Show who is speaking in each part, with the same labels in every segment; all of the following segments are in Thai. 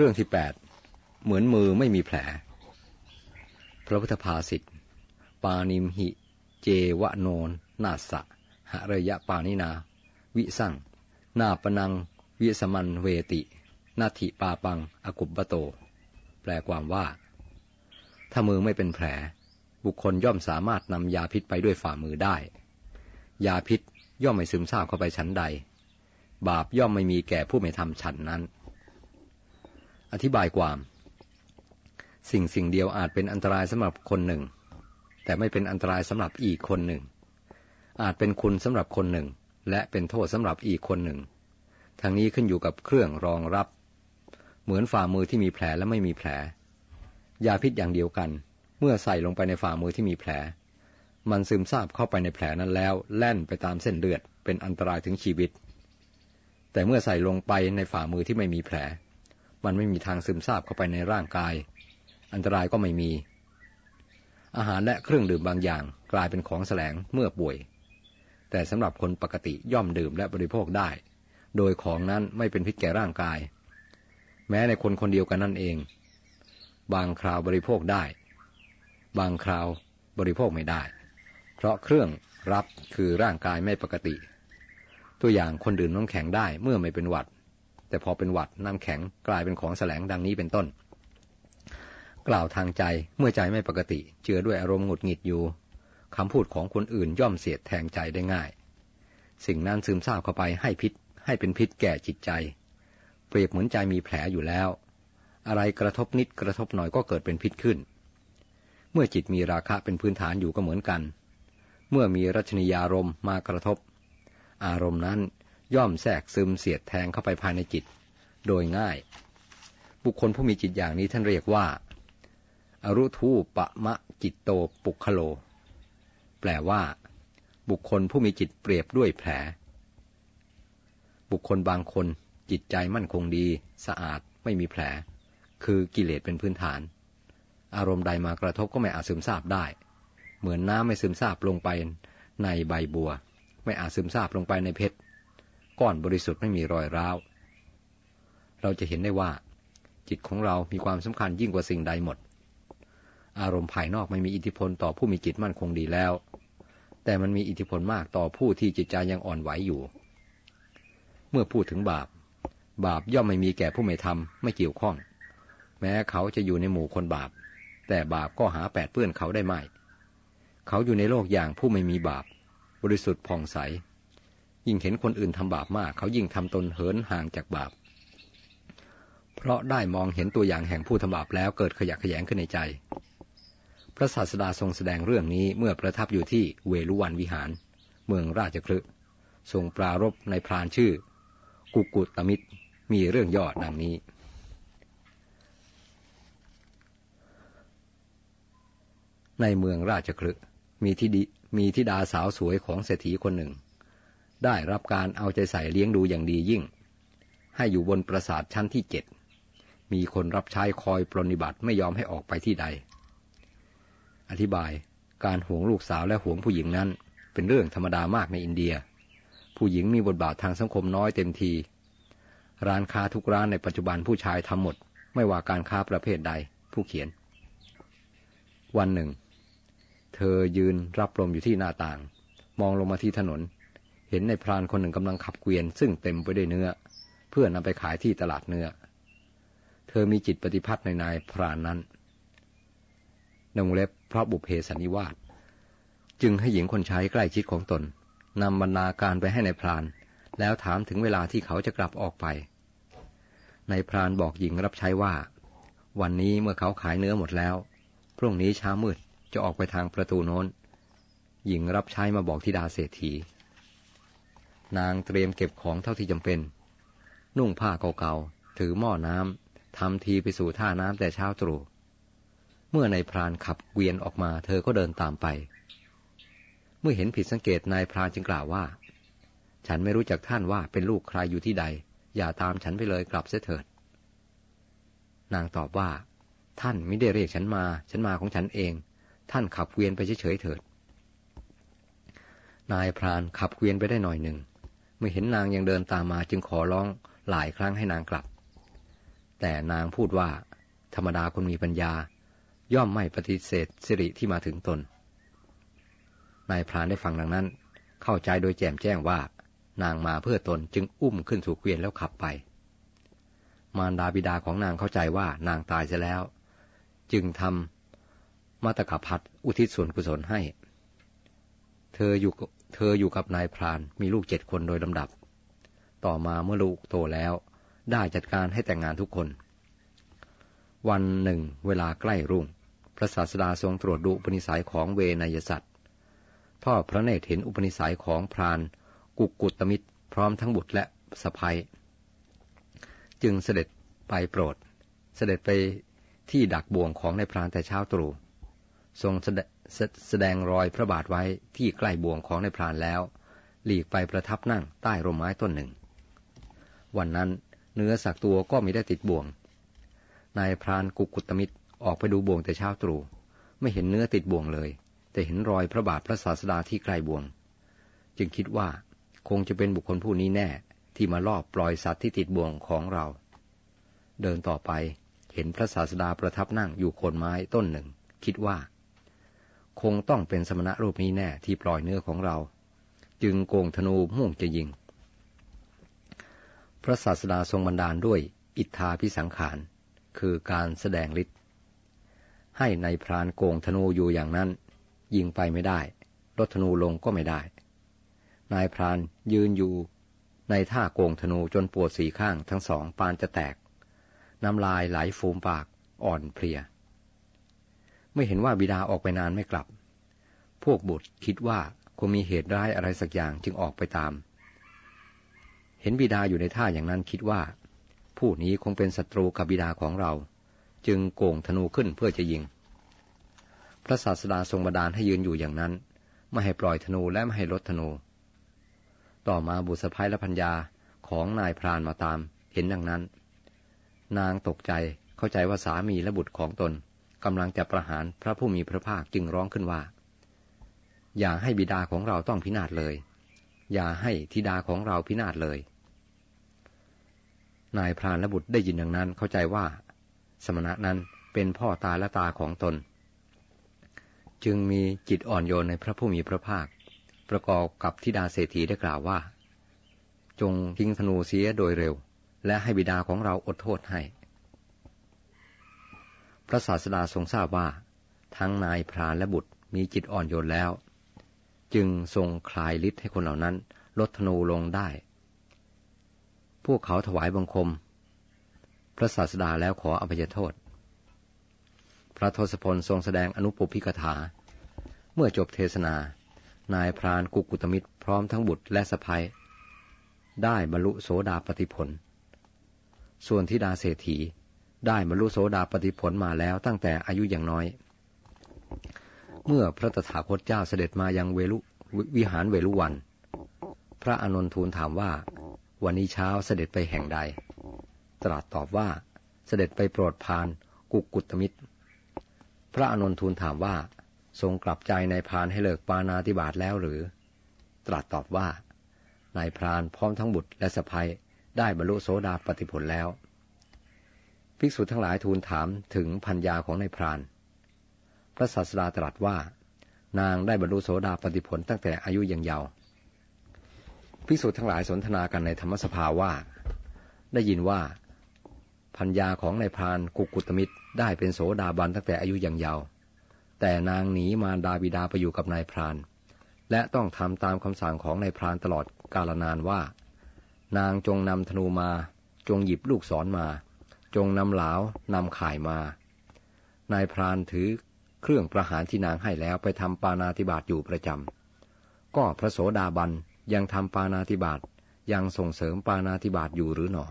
Speaker 1: เรื่องที่แปดเหมือนมือไม่มีแผล พระพุทธภาษิตปานิมหิ เจวะโนนนาสะหะระยะปานินา วิสั่งนาปนัง วิสมันเวตินาทิปาปังอกุบบโต แปลความว่า ถ้ามือไม่เป็นแผล บุคคลย่อมสามารถนำยาพิษไปด้วยฝ่ามือได้ ยาพิษย่อมไม่ซึมซาบเข้าไปชั้นใด บาปย่อมไม่มีแก่ผู้ไม่ทำฉันนั้น อธิบายความ สิ่งสิ่งเดียวอาจเป็นอันตรายสำหรับคนหนึ่ง แต่ไม่เป็นอันตรายสำหรับอีกคนหนึ่ง อาจเป็นคุณสำหรับคนหนึ่ง และเป็นโทษสำหรับอีกคนหนึ่งทั้งนี้ขึ้นอยู่กับเครื่องรองรับ เหมือนฝ่ามือที่มีแผลและไม่มีแผล ยาพิษอย่างเดียวกัน เมื่อใส่ลงไปในฝ่ามือที่มีแผล มันซึมซาบเข้าไปในแผลนั้นแล้ว แล่นไปตามเส้นเลือดเป็นอันตรายถึงชีวิต แต่เมื่อใส่ลงไปในฝ่ามือที่ไม่มีแผล มันไม่มีทางซึมซาบเข้าไปในร่างกาย อันตรายก็ไม่มี อาหารและเครื่องดื่มบางอย่างกลายเป็นของแสลงเมื่อป่วย แต่สำหรับคนปกติย่อมดื่มและบริโภคได้ โดยของนั้นไม่เป็นพิษแก่ร่างกาย แม้ในคนคนเดียวกันนั่นเอง บางคราวบริโภคได้ บางคราวบริโภคไม่ได้ เพราะเครื่องรับคือร่างกายไม่ปกติ ตัวอย่างคนดื่มน้ำแข็งได้เมื่อไม่เป็นหวัด แต่พอเป็นหวัดน้ำแข็งกลายเป็นของแสลงดังนี้เป็นต้น กล่าวทางใจเมื่อใจไม่ปกติ เจือด้วยอารมณ์หงุดหงิดอยู่คำพูดของคนอื่นย่อมเสียดแทงใจได้ง่าย สิ่งนั้นซึมซาบเข้าไปให้พิษ ให้เป็นพิษแก่จิตใจ เปรียบเหมือนใจมีแผลอยู่แล้ว อะไรกระทบนิดกระทบหน่อยก็เกิดเป็นพิษขึ้น เมื่อจิตมีราคะเป็นพื้นฐานอยู่ก็เหมือนกัน เมื่อมีรัชนียารมมากระทบ อารมณ์นั้น ย่อมแทรกซึมเสียดแทงเข้าไปภายในจิต โดยง่าย บุคคลผู้มีจิตอย่างนี้ท่านเรียกว่า อรุทูปะมะจิตโตปุคโล แปลว่า บุคคลผู้มีจิตเปรียบด้วยแผล บุคคลบางคนจิตใจมั่นคงดี สะอาดไม่มีแผล คือกิเลสเป็นพื้นฐาน อารมณ์ใดมากระทบก็ไม่อาจซึมซาบได้ เหมือนน้ำไม่ซึมซาบลงไปในใบบัว ไม่อาจซึมซาบลงไปในเพชร ก้อนบริสุทธิ์ไม่มีรอยร้าว เราจะเห็นได้ว่า จิตของเรามีความสำคัญยิ่งกว่าสิ่งใดหมด อารมณ์ภายนอกไม่มีอิทธิพลต่อผู้มีจิตมั่นคงดีแล้ว แต่มันมีอิทธิพลมากต่อผู้ที่จิตใจยังอ่อนไหวอยู่ เมื่อพูดถึงบาป บาปย่อมไม่มีแก่ผู้ไม่ทำไม่เกี่ยวข้อง แม้เขาจะอยู่ในหมู่คนบาป แต่บาปก็หาแปดเปื้อนเขาได้ไม่ เขาอยู่ในโลกอย่างผู้ไม่มีบาป บริสุทธิ์ผ่องใส ยิ่งเห็นคนอื่นทำบาปมาก เขายิ่งทำตนเหินห่างจากบาป เพราะได้มองเห็นตัวอย่างแห่งผู้ทำบาปแล้วเกิดขยะแขยงขึ้นในใจ พระศาสดาทรงแสดงเรื่องนี้เมื่อประทับอยู่ที่เวลุวันวิหาร เมืองราชคลึทรงปรารบในพรานชื่อ กุกุตมิตรมีเรื่องยอดดังนี้ ในเมืองราชคลึมีทิดมีทิดาสาวสวยของเศรษฐีคนหนึ่ง ได้รับการเอาใจใส่เลี้ยงดูอย่างดียิ่ง ให้อยู่บนปราสาทชั้นที่เจ็ดมีคนรับใช้คอยปรนิบัติไม่ยอมให้ออกไปที่ใด อธิบายการห่วงลูกสาวและห่วงผู้หญิงนั้น เป็นเรื่องธรรมดามากในอินเดีย ผู้หญิงมีบทบาททางสังคมน้อยเต็มที ร้านค้าทุกร้านในปัจจุบันผู้ชายทำหมด ไม่ว่าการค้าประเภทใด ผู้เขียน วันหนึ่ง เธอยืนรับลมอยู่ที่หน้าต่าง มองลงมาที่ถนน เห็นในพรานคนหนึ่งกำลังขับเกวียน ซึ่งเต็มไปด้วยเนื้อ เพื่อนำไปขายที่ตลาดเนื้อ เธอมีจิตปฏิพัทธ์ในนายพรานนั้นนงเล็บเพราะบุพเพสันนิวาสจึงให้หญิงคนใช้ใกล้ชิดของตนนำบรรณาการไปให้ในพราน แล้วถามถึงเวลาที่เขาจะกลับออกไป ในพรานบอกหญิงรับใช้ว่า วันนี้เมื่อเขาขายเนื้อหมดแล้ว พรุ่งนี้เช้ามืดจะออกไปทางประตูโน้น หญิงรับใช้มาบอกธิดาเศรษฐี นางเตรียมเก็บของเท่าที่จำเป็น นุ่งผ้าเก่าๆ ถือหม้อน้ำทำทีไปสู่ท่าน้ำแต่เช้าตรู่เมื่อนายพรานขับเกวียนออกมา เธอก็เดินตามไป เมื่อเห็นผิดสังเกตนายพรานจึงกล่าวว่า ฉันไม่รู้จักท่านว่าเป็นลูกใครอยู่ที่ใด อย่าตามฉันไปเลยกลับเสียเถิด นางตอบว่า ท่านไม่ได้เรียกฉันมา ฉันมาของฉันเอง ท่านขับเกวียนไปเฉยๆเถิด นายพรานขับเกวียนไปได้หน่อยหนึ่ง เมื่อเห็นนางยังเดินตามมาจึงขอร้องหลายครั้งให้นางกลับ แต่นางพูดว่า ธรรมดาคนมีปัญญา ย่อมไม่ปฏิเสธสิริที่มาถึงตน นายพรานได้ฟังดังนั้น เข้าใจโดยแจ่มแจ้งว่า นางมาเพื่อตนจึงอุ้มขึ้นสู่เกวียนแล้วขับไป มารดาบิดาของนางเข้าใจว่านางตายเสียแล้ว จึงทำมาตกพัดอุทิศส่วนกุศลให้ เธออยู่ เธออยู่กับนายพรานมีลูกเจ็ดคนโดยลำดับ ต่อมาเมื่อลูกโตแล้ว ได้จัดการให้แต่งงานทุกคน วันหนึ่ง เวลาใกล้รุ่ง พระศาสดาทรงตรวจดูอุปนิสัยของเวนยสัตว์ทอดพระเนตรเห็นอุปนิสัยของพราน กุกกุตมิตร พร้อมทั้งบุตรและสะพายจึงเสด็จไปโปรด เสด็จไปที่ดักบ่วงของในพรานแต่เช้าตรู่ทรง แสดงรอยพระบาทไว้ที่ใกล้บ่วงของในพรานแล้ว หลีกไปประทับนั่งใต้ร่มไม้ต้นหนึ่ง วันนั้นเนื้อสักตัวก็ไม่ได้ติดบ่วง นายพรานกุกุตมิตรออกไปดูบ่วงแต่เช้าตรู่ไม่เห็นเนื้อติดบ่วงเลย แต่เห็นรอยพระบาทพระศาสดาที่ใกล้บ่วง จึงคิดว่าคงจะเป็นบุคคลผู้นี้แน่ที่มาลอบปล่อยสัตว์ที่ติดบ่วงของเรา เดินต่อไปเห็นพระศาสดาประทับนั่งอยู่โคนไม้ต้นหนึ่ง คิดว่า คงต้องเป็นสมณะรูปนี้แน่ที่ปล่อยเนื้อของเรา จึงโกงธนูมุ่งจะยิง พระศาสดาทรงบันดาลด้วยอิทธาพิสังขาร คือการแสดงฤทธิ์ให้ในพรานโกงธนูอยู่อย่างนั้น ยิงไปไม่ได้ลดธนูลงก็ไม่ได้ นายพรานยืนอยู่ ในท่าโกงธนูจนปวดสีข้างทั้งสองปานจะแตก น้ำลายไหลฟูมปากอ่อนเพลีย ไม่เห็นว่าบิดาออกไปนานไม่กลับ พวกบุตรคิดว่าคงมีเหตุร้ายอะไรสักอย่างจึงออกไปตาม เห็นบิดาอยู่ในท่าอย่างนั้นคิดว่า ผู้นี้คงเป็นศัตรูกับบิดาของเรา จึงโก่งธนูขึ้นเพื่อจะยิง พระศาสดาทรงบันดาลให้ยืนอยู่อย่างนั้น ไม่ให้ปล่อยธนูและไม่ให้ลดธนู ต่อมาบุษภัยและพัญญาของนายพรานมาตาม เห็นดังนั้น นางตกใจเข้าใจว่าสามีและบุตรของตน กำลังจะประหารพระผู้มีพระภาคจึงร้องขึ้นว่า อย่าให้บิดาของเราต้องพินาศเลย อย่าให้ธิดาของเราพินาศเลย นายพรานและบุตรได้ยินอย่างนั้นเข้าใจว่า สมณะนั้นเป็นพ่อตาและตาของตน จึงมีจิตอ่อนโยนในพระผู้มีพระภาค ประกอบกับธิดาเศรษฐีได้กล่าวว่า จงทิ้งธนูเสียโดยเร็ว และให้บิดาของเราอดโทษให้ พระศาสดาทรงทราบว่า ทั้งนายพรานและบุตรมีจิตอ่อนโยนแล้ว จึงทรงคลายฤทธิ์ให้คนเหล่านั้น ลดธนูลงได้ พวกเขาถวายบังคม พระศาสดาแล้วขออภัยโทษ พระทศพลทรงแสดงอนุปปิกถา เมื่อจบเทศนา นายพรานกุกุตมิตรพร้อมทั้งบุตรและสะพ้ยได้บรรลุโสดาปติผล ส่วนทิดาเศรษฐี ได้บรรลุโสดาปติผลมาแล้วตั้งแต่อายุอย่างน้อย เมื่อพระตถาคตเจ้าเสด็จมายังเวลุวิหารเวลุวัน พระอนนทูลถามว่า วันนี้เช้าเสด็จไปแห่งใด ตรัสตอบว่าเสด็จไปโปรดพานกุกุตมิตร พระอนนทูลถามว่า ทรงกลับใจในพานให้เลิกปานาติบาตแล้วหรือ ตรัสตอบว่านายพรานพร้อมทั้งบุตรและสะพายได้บรรลุโสดาปฏิผลแล้ว ภิกษุทั้งหลายทูลถามถึงพัญญาของนายพราน พระศาสดาตรัสว่า นางได้บรรลุโสดาปฏิผลตั้งแต่อายุยังเยาว์ภิกษุทั้งหลายสนทนากันในธรรมสภาว่า ได้ยินว่าพัญญาของนายพรานกุกุตมิตรได้เป็นโสดาบันตั้งแต่อายุยังเยาว์แต่นางหนีมารดาบิดาไปอยู่กับนายพราน และต้องทำตามคำสั่งของนายพรานตลอดกาลนานว่า นางจงนำธนูมาจงหยิบลูกศรมา จงนำเหลานำข่ายมา นายพรานถือเครื่องประหารที่นางให้แล้วไปทำปานาติบาตอยู่ประจำ ก็พระโสดาบันยังทำปานาติบาตยังส่งเสริมปานาติบาตอยู่หรือหนอ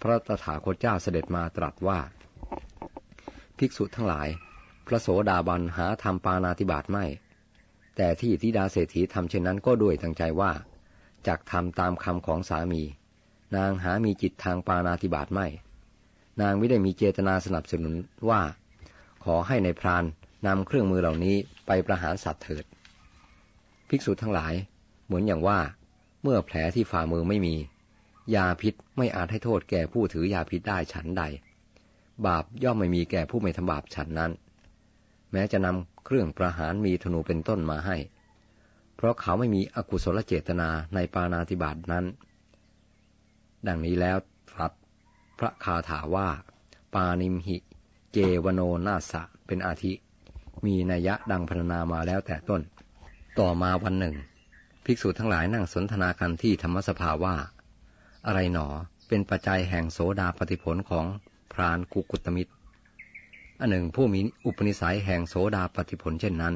Speaker 1: พระตถาคตเจ้าเสด็จมาตรัสว่า ภิกษุทั้งหลาย พระโสดาบันหาทำปานาติบาตไม่ แต่ที่ทิดาเศรษฐีทำเช่นนั้นก็ด้วยตั้งใจว่าจากทำตามคำของสามี นางหามีจิตทางปานาติบาตไม่ นางไม่ได้มีเจตนาสนับสนุนว่า ขอให้ในพรานนำเครื่องมือเหล่านี้ไปประหารสัตว์เถิด ภิกษุทั้งหลาย เหมือนอย่างว่า เมื่อแผลที่ฝ่ามือไม่มี ยาพิษไม่อาจให้โทษแก่ผู้ถือยาพิษได้ฉันใด บาปย่อมไม่มีแก่ผู้ไม่ทำบาปฉันนั้น แม้จะนำเครื่องประหารมีธนูเป็นต้นมาให้ เพราะเขาไม่มีอกุศลเจตนาในปานาธิบาตนั้น ดังนี้แล้วตรัสพระคาถาว่า ปานิมหิ เจวโนนาสะเป็นอาทิ มีนัยยะดังพรรณนามาแล้วแต่ต้น ต่อมาวันหนึ่ง ภิกษุทั้งหลายนั่งสนทนากันที่ธรรมสภาว่า อะไรหนอเป็นปัจจัยแห่งโสดาปฏิผลของพรานกุกุตมิตรอันหนึ่งผู้มีอุปนิสัยแห่งโสดาปฏิผลเช่นนั้น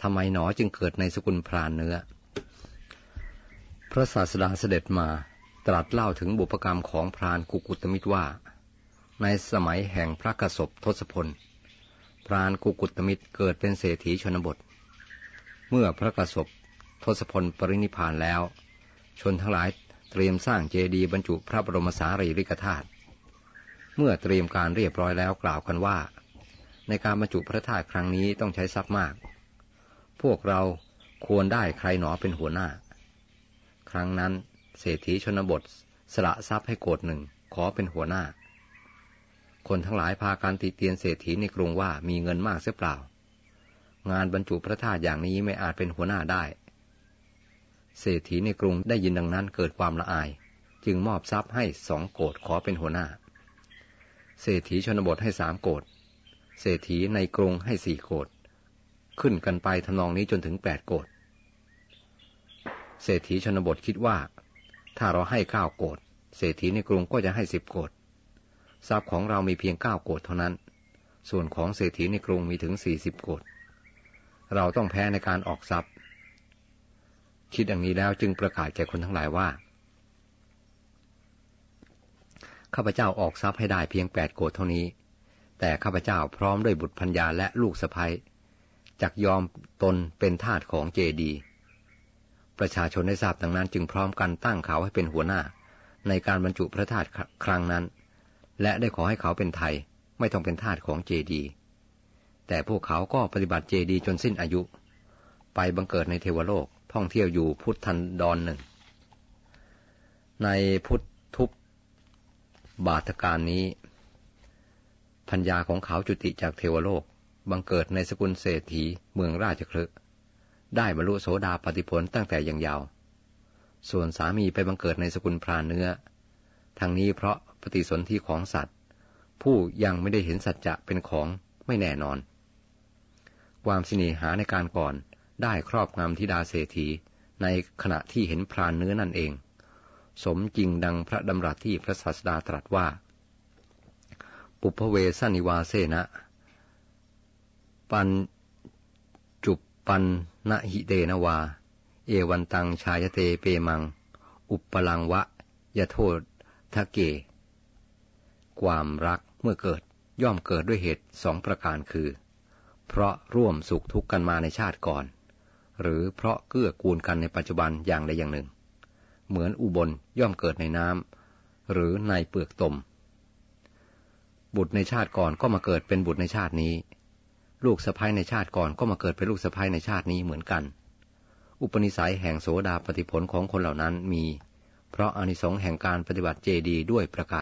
Speaker 1: ทำไมหนอจึงเกิดในสกุลพรานเนื้อ พระศาสดาเสด็จมา ตรัสเล่าถึงบุพกรรมของพรานกุกุตมิตรว่า ในสมัยแห่งพระกสบทศพล พรานกุกุตมิตรเกิดเป็นเศรษฐีชนบท เมื่อพระกสบทศพลปรินิพานแล้ว ชนทั้งหลายเตรียมสร้างเจดีย์บรรจุพระบรมสารีริกธาตุเมื่อเตรียมการเรียบร้อยแล้วกล่าวกันว่า ในการบรรจุพระธาตุครั้งนี้ต้องใช้ทรัพย์มาก พวกเราควรได้ใครหนอเป็นหัวหน้า ครั้งนั้น เศรษฐีชนบท สละทรัพย์ให้โกดหนึ่ง ขอเป็นหัวหน้า คนทั้งหลายพาการติเตียนเศรษฐีในกรุงว่ามีเงินมากเสียเปล่า งานบรรจุพระธาตุอย่างนี้ไม่อาจเป็นหัวหน้าได้ เศรษฐีในกรุงได้ยินดังนั้นเกิดความละอาย จึงมอบทรัพย์ให้สองโกดขอเป็นหัวหน้า เศรษฐีชนบทให้สามโกดเศรษฐีในกรุงให้สี่โกดขึ้นกันไปทำนองนี้จนถึงแปดโกดเศรษฐีชนบทคิดว่า ถ้าเราให้เก้าโกดเศรษฐีในกรุงก็จะให้สิบโกดทรัพย์ของเรามีเพียงเก้าโกดเท่านั้น ส่วนของเศรษฐีในกรุงมีถึงสี่สิบโกดเราต้องแพ้ในการออกทรัพย์ คิดอย่างนี้แล้วจึงประกาศแก่คนทั้งหลายว่า ข้าพเจ้าออกทรัพย์ให้ได้เพียงแปดโกดเท่านี้ แต่ข้าพเจ้าพร้อมด้วยบุตรพัญญาและลูกสะพ้จักยอมตนเป็นทาสของเจดี ประชาชนได้ทราบดังนั้น จึงพร้อมกันตั้งเขาให้เป็นหัวหน้า ในการบรรจุพระธาตุครั้งนั้น และได้ขอให้เขาเป็นไทยไม่ต้องเป็นทาสของเจดี แต่พวกเขาก็ปฏิบัติเจดีจนสิ้นอายุ ไปบังเกิดในเทวโลกท่องเที่ยวอยู่พุทธันดรหนึ่ง ในพุทธุบาทการนี้พัญญาของเขาจุติจากเทวโลก บังเกิดในสกุลเศรษฐีเมืองราชคลึ ได้บรรลุโสดาปฏิผลตั้งแต่ยังเยาว์ส่วนสามีไปบังเกิดในสกุลพรานเนื้อ ทั้งนี้เพราะปฏิสนธิของสัตว์ ผู้ยังไม่ได้เห็นสัจจะเป็นของไม่แน่นอน ความสินีหาในการก่อนได้ครอบงำธิดาเศรษฐีในขณะที่เห็นพรานเนื้อนั่นเอง สมจริงดังพระดำรัสที่พระศาสดาตรัสว่า ปุพเวสนิวาเซนะ ปันจุปปัน นหิเตนวา เอวันตังชายเตเปมัง อุปปลังวะยะโทษทะเก ความรักเมื่อเกิดย่อมเกิดด้วยเหตุสองประการคือ เพราะร่วมสุขทุกข์กันมาในชาติก่อน หรือเพราะเกื้อกูลกันในปัจจุบันอย่างใดอย่างหนึ่ง เหมือนอุบลย่อมเกิดในน้ำหรือในเปลือกตม บุตรในชาติก่อนก็มาเกิดเป็นบุตรในชาตินี้ ลูกสะพ้ยในชาติก่อนก็มาเกิดเป็นลูกสะพ้ยในชาตินี้เหมือนกัน อุปนิสัยแห่งโสดาปฏิผลของคนเหล่านั้นมี เพราะอานิสงส์แห่งการปฏิบัติเจดีด้วยประกาศ